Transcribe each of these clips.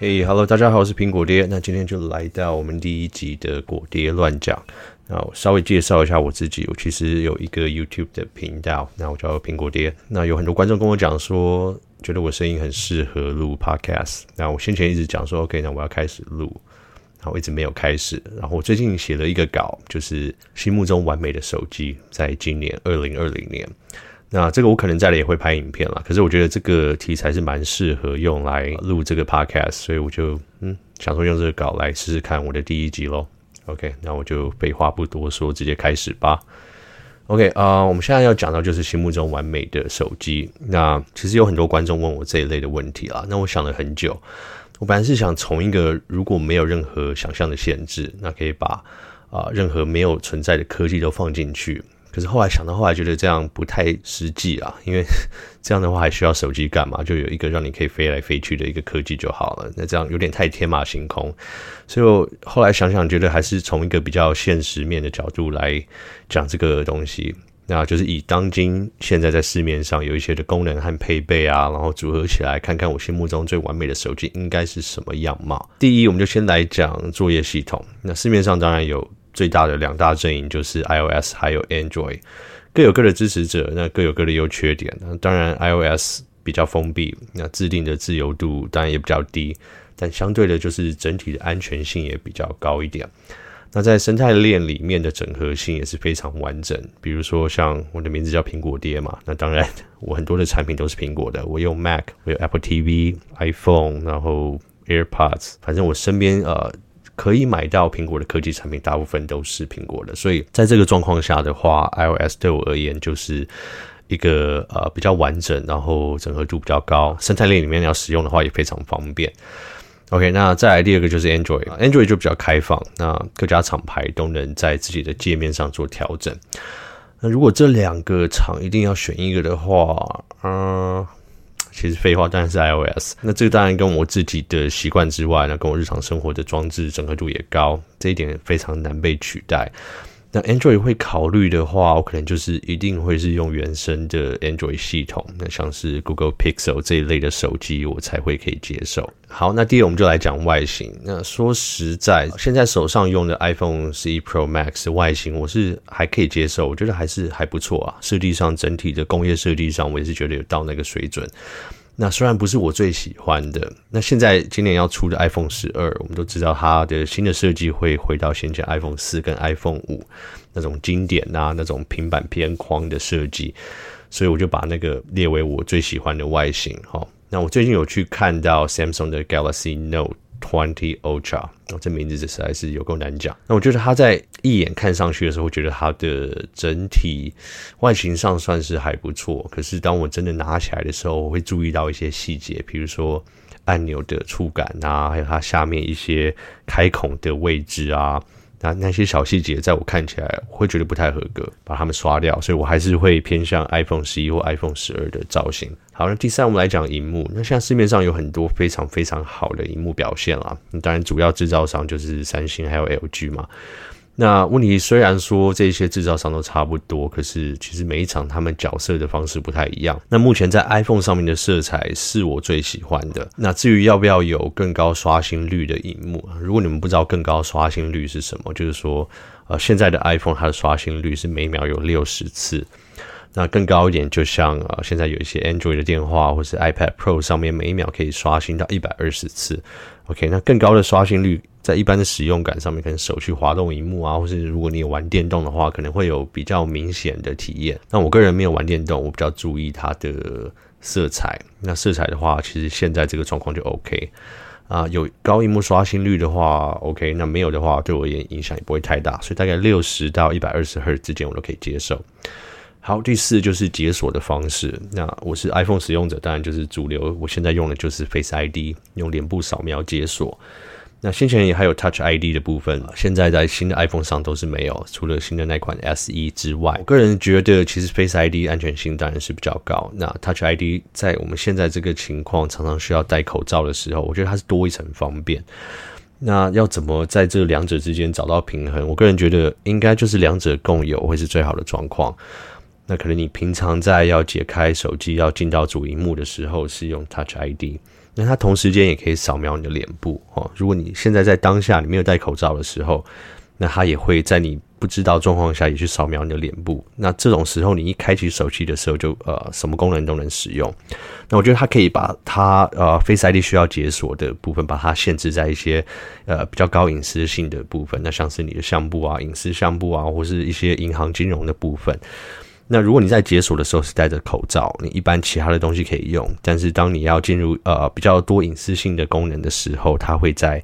嘿、，Hello，大家好，我是苹果爹。那今天就来到我们第一集的果爹乱讲。那我稍微介绍一下我自己，我其实有一个 YouTube 的频道，那我叫苹果爹。那有很多观众跟我讲说，觉得我声音很适合录 Podcast。那我先前一直讲说，OK，那我要开始录，然后一直没有开始。然后我最近写了一个稿，就是心目中完美的手机，在今年二零二零年。那这个我可能再来也会拍影片啦，可是我觉得这个题材是蛮适合用来录这个 podcast，所以我就嗯想说用这个稿来试试看我的第一集喽。OK，那我就废话不多说，直接开始吧。OK 啊、我们现在要讲到就是心目中完美的手机。那其实有很多观众问我这一类的问题啦，那我想了很久，我本来是想从一个如果没有任何想象的限制，那可以把啊、任何没有存在的科技都放进去。可是后来想到，后来觉得这样不太实际啊，因为 这样的话还需要手机干嘛？就有一个让你可以飞来飞去的一个科技就好了。那这样有点太天马行空，所以我后来想想，觉得还是从一个比较现实面的角度来讲这个东西。那就是以当今现在在市面上有一些的功能和配备啊，然后组合起来，看看我心目中最完美的手机应该是什么样貌。第一，我们就先来讲作业系统。那市面上当然有。最大的两大阵营就是 iOS 还有 Android，各有各的支持者，那各有各的优缺点。那当然 iOS 比较封闭，那制定的自由度当然也比较低，但相对的就是整体的安全性也比较高一点。那在生态链里面的整合性也是非常完整。比如说像我的名字叫苹果爹嘛，那当然我很多的产品都是苹果的，我用 Mac，我有 Apple TV、iPhone，然后 AirPods，反正我身边呃。可以买到苹果的科技产品，大部分都是苹果的，所以在这个状况下的话，iOS 对我而言就是一个呃比较完整，然后整合度比较高，生态链里面要使用的话也非常方便。OK，那再来第二个就是 Android，Android 就比较开放，那各家厂牌都能在自己的界面上做调整。那如果这两个厂一定要选一个的话，嗯、其实废话当然是 iOS，那这个当然跟我自己的习惯之外呢，跟我日常生活的装置整合度也高，这一点非常难被取代。那 Android 会考虑的话，我可能就是一定会是用原生的 Android 系统，那像是 Google Pixel 这一类的手机，我才会可以接受。好，那第二我们就来讲外形。那说实在，现在手上用的 iPhone 11 Pro Max 的外形，我是还可以接受，我觉得还是还不错啊。设计上，整体的工业设计上，我也是觉得有到那个水准。那虽然不是我最喜欢的，那现在今年要出的 iPhone 十二，我们都知道它的新的设计会回到先前 iPhone 四跟 iPhone 五那种经典啊，那种平板边框的设计，所以我就把那个列为我最喜欢的外形。好，那我最近有去看到 Samsung 的 Galaxy Note。Twenty Ultra，哦，这名字实在是有够难讲。那我觉得它在一眼看上去的时候，我觉得它的整体外形上算是还不错。可是当我真的拿起来的时候，我会注意到一些细节，比如说按钮的触感啊，还有它下面一些开孔的位置啊。那那些小细节，在我看起来，会觉得不太合格，把它们刷掉。所以我还是会偏向 iPhone 十一或 iPhone 十二的造型。好，那第三，我们来讲荧幕。那现在市面上有很多非常非常好的荧幕表现啦。当然，主要制造商就是三星还有 LG 嘛。那问题虽然说这些制造商都差不多，可是其实每一场他们角色的方式不太一样。那目前在 iPhone 上面的色彩是我最喜欢的。那至于要不要有更高刷新率的荧幕，如果你们不知道更高刷新率是什么，就是说，呃，现在的 iPhone 它的刷新率是每秒有六十次。那更高一点，就像呃，现在有一些 Android 的电话或是 iPad Pro 上面，每秒可以刷新到一百二十次。OK，那更高的刷新率。在一般的使用感上面，可能手去滑动荧幕啊，或是如果你有玩电动的话，可能会有比较明显的体验。那我个人没有玩电动，我比较注意它的色彩。那色彩的话，其实现在这个状况就 OK 啊。有高荧幕刷新率的话，OK。那没有的话，对我而言影响也不会太大，所以大概六十到一百二十赫兹之间，我都可以接受。好，第四就是解锁的方式。那我是 iPhone 使用者，当然就是主流。我现在用的就是 Face ID，用脸部扫描解锁。那先前也还有 Touch ID 的部分，现在在新的 iPhone 上都是没有，除了新的那款 SE 之外。我个人觉得，其实 Face ID 安全性当然是比较高。那 Touch ID 在我们现在这个情况，常常需要戴口罩的时候，我觉得它是多一层方便。那要怎么在这两者之间找到平衡？我个人觉得，应该就是两者共有会是最好的状况。那可能你平常在要解开手机要进到主萤幕的时候，是用 Touch ID。那它同时间也可以扫描你的脸部哦。如果你现在在当下你没有戴口罩的时候，那它也会在你不知道状况下也去扫描你的脸部。那这种时候你一开启手机的时候就，呃什么功能都能使用。那我觉得它可以把它呃 Face ID 需要解锁的部分，把它限制在一些呃比较高隐私性的部分。那像是你的相簿啊、隐私相簿啊，或是一些银行金融的部分。那如果你在解锁的时候是戴着口罩，你一般其他的东西可以用。但是当你要进入呃比较多隐私性的功能的时候，它会在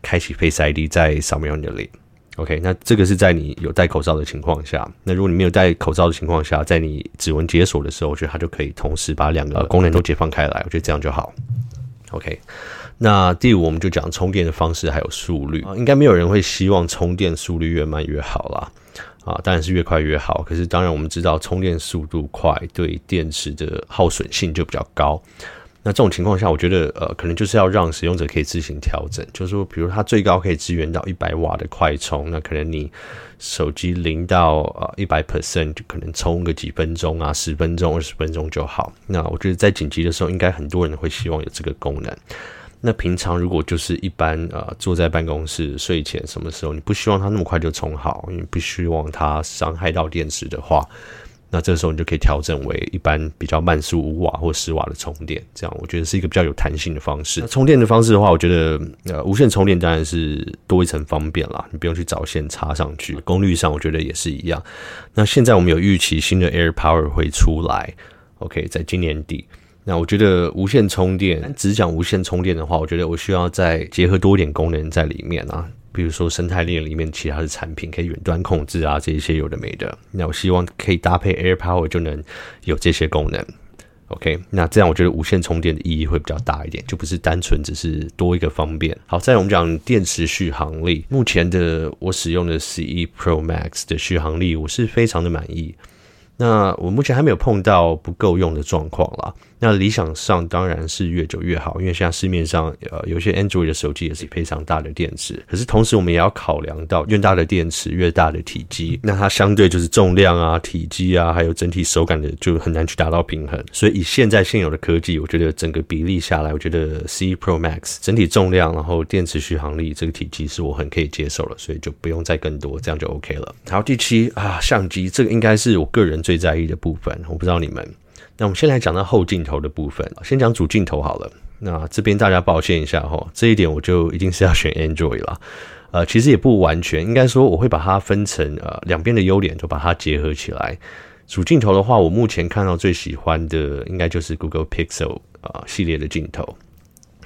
开启 Face ID 再扫描你的脸。OK，那这个是在你有戴口罩的情况下。那如果你没有戴口罩的情况下，在你指纹解锁的时候，我觉得它就可以同时把两个功能都解放开来。我觉得这样就好。OK，那第五我们就讲充电的方式还有速率啊，应该没有人会希望充电速率越慢越好啦。啊，当然是越快越好。可是当然我们知道充电速度快对电池的耗损性就比较高。那这种情况下，我觉得呃，可能就是要让使用者可以自行调整，就是说，比如它最高可以支援到一百瓦的快充，那可能你手机零到呃一百 percent 就可能充个几分钟啊，十分钟、二十分钟就好。那我觉得在紧急的时候，应该很多人会希望有这个功能。那平常如果就是一般呃坐在办公室睡前什么时候，你不希望它那么快就充好，你不希望它伤害到电池的话。那这时候你就可以调整为一般比较慢速五瓦或十瓦的充电，这样我觉得是一个比较有弹性的方式。充电的方式的话，我觉得呃无线充电当然是多一层方便啦，你不用去找线插上去。功率上我觉得也是一样。那现在我们有预期新的 Air Power 会出来，OK，在今年底。那我觉得无线充电，只讲无线充电的话，我觉得我需要再结合多一点功能在里面啊。比如说生态链里面其他的产品可以远端控制啊，这一些有的没的。那我希望可以搭配 AirPower 就能有这些功能。OK，那这样我觉得无线充电的意义会比较大一点，就不是单纯只是多一个方便。好，再来我们讲电池续航力。目前的我使用的十一 Pro Max 的续航力，我是非常的满意。那我目前还没有碰到不够用的状况啦。那理想上当然是越久越好，因为现在市面上呃有些 Android 的手机也是非常大的电池。可是同时我们也要考量到越大的电池越大的体积，那它相对就是重量啊、体积啊，还有整体手感的就很难去达到平衡。所以以现在现有的科技，我觉得整个比例下来，我觉得 C Pro Max 整体重量，然后电池续航力这个体积是我很可以接受了，所以就不用再更多，这样就 OK 了。好，第七啊，相机这个应该是我个人最最在意的部分，我不知道你们。那我们先来讲到后镜头的部分，先讲主镜头好了。那这边大家抱歉一下哈，这一点我就一定是要选 Android 了。呃，其实也不完全，应该说我会把它分成呃两边的优点，都把它结合起来。主镜头的话，我目前看到最喜欢的应该就是 Google Pixel 啊、系列的镜头。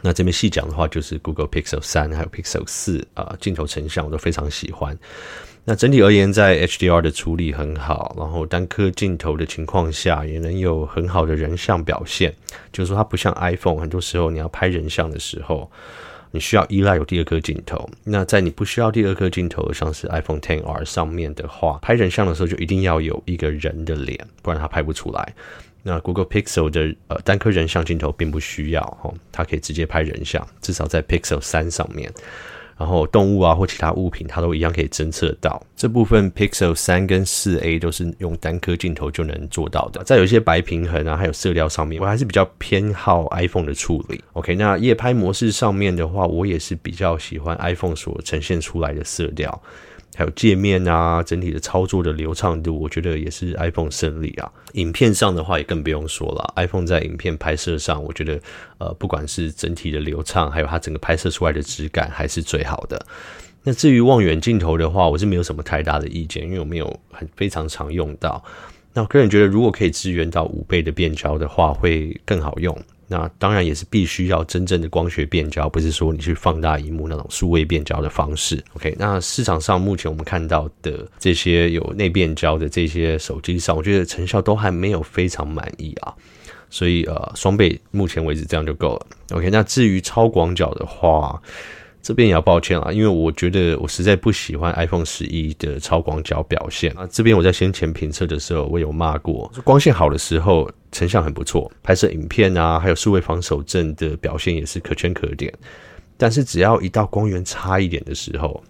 那这边细讲的话，就是 Google Pixel 三还有 Pixel 四啊镜头成像我都非常喜欢。那整体而言，在 HDR 的处理很好，然后单颗镜头的情况下，也能有很好的人像表现。就是说，它不像 iPhone，很多时候你要拍人像的时候，你需要依赖有第二颗镜头。那在你不需要第二颗镜头，像是 iPhone XR 上面的话，拍人像的时候就一定要有一个人的脸，不然它拍不出来。那 Google Pixel 的呃单颗人像镜头并不需要，哈，它可以直接拍人像，至少在 Pixel 三上面。然后动物啊或其他物品，它都一样可以侦测到。这部分 Pixel 三跟四 A 都是用单颗镜头就能做到的。在有一些白平衡啊，还有色调上面，我还是比较偏好 iPhone 的处理。OK，那夜拍模式上面的话，我也是比较喜欢 iPhone 所呈现出来的色调。还有界面啊，整体的操作的流畅度，我觉得也是 iPhone 胜利啊。影片上的话也更不用说了，iPhone 在影片拍摄上，我觉得呃，不管是整体的流畅，还有它整个拍摄出来的质感，还是最好的。那至于望远镜头的话，我是没有什么太大的意见，因为我没有很非常常用到。那我个人觉得，如果可以支援到五倍的变焦的话，会更好用。那当然也是必须要真正的光学变焦，不是说你去放大荧幕那种数位变焦的方式。OK，那市场上目前我们看到的这些有内变焦的这些手机上，我觉得成效都还没有非常满意啊。所以呃，双倍目前为止这样就够了。OK，那至于超广角的话，这边也要抱歉啊，因为我觉得我实在不喜欢 iPhone 十一的超广角表现啊。这边我在先前评测的时候，我有骂过，光线好的时候成像很不错，拍摄影片啊，还有数位防守阵的表现也是可圈可点。但是只要一到光源差一点的时候，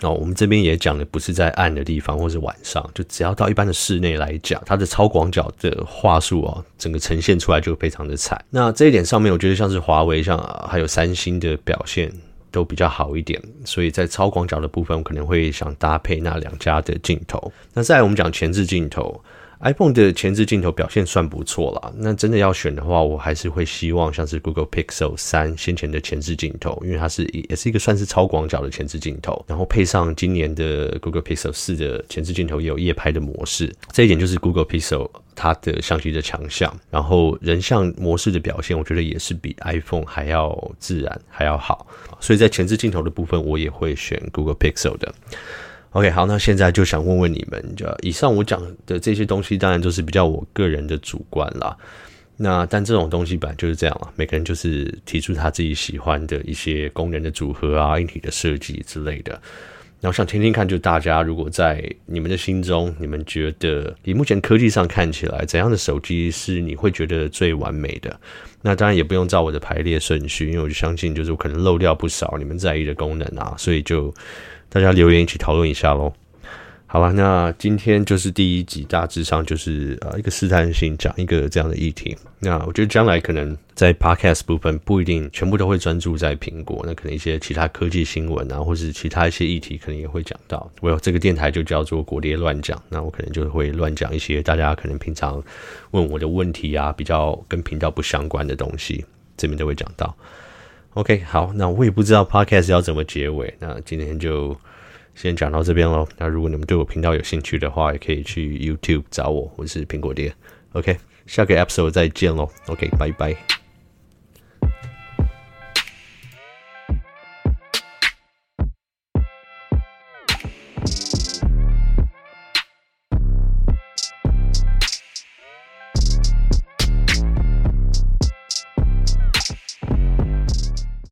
哦，我们这边也讲的不是在暗的地方或是晚上，就只要到一般的室内来讲，它的超广角的话术哦，整个呈现出来就非常的惨。那这一点上面，我觉得像是华为、像还有三星的表现都比较好一点，所以在超广角的部分，我可能会想搭配那两家的镜头。那再来我们讲前置镜头。iPhone 的前置镜头表现算不错啦，那真的要选的话，我还是会希望像是 Google Pixel 三先前的前置镜头，因为它是也是一个算是超广角的前置镜头，然后配上今年的 Google Pixel 四的前置镜头也有夜拍的模式，这一点就是 Google Pixel 它的相机的强项。然后人像模式的表现，我觉得也是比 iPhone 还要自然还要好，所以在前置镜头的部分，我也会选 Google Pixel 的。OK，好，那现在就想问问你们，就以上我讲的这些东西，当然就是比较我个人的主观啦。那但这种东西本来就是这样了，每个人就是提出他自己喜欢的一些功能的组合啊、一体的设计之类的。然后想听听看，就大家如果在你们的心中，你们觉得以目前科技上看起来，怎样的手机是你会觉得最完美的？那当然也不用照我的排列顺序，因为我就相信，就是我可能漏掉不少你们在意的功能啊，所以就。大家留言一起讨论一下喽。好了，那今天就是第一集，大致上就是呃一个试探性讲一个这样的议题。那我觉得将来可能在 Podcast 部分不一定全部都会专注在苹果，那可能一些其他科技新闻啊，或是其他一些议题，可能也会讲到。我有这个电台就叫做国爹乱讲，那我可能就会乱讲一些大家可能平常问我的问题啊，比较跟频道不相关的东西，这边都会讲到。OK，好，那我也不知道 Podcast 要怎么结尾，那今天就先讲到这边喽。那如果你们对我频道有兴趣的话，也可以去 YouTube 找我，我是苹果爹。OK，下个 episode 再见喽。OK，拜拜。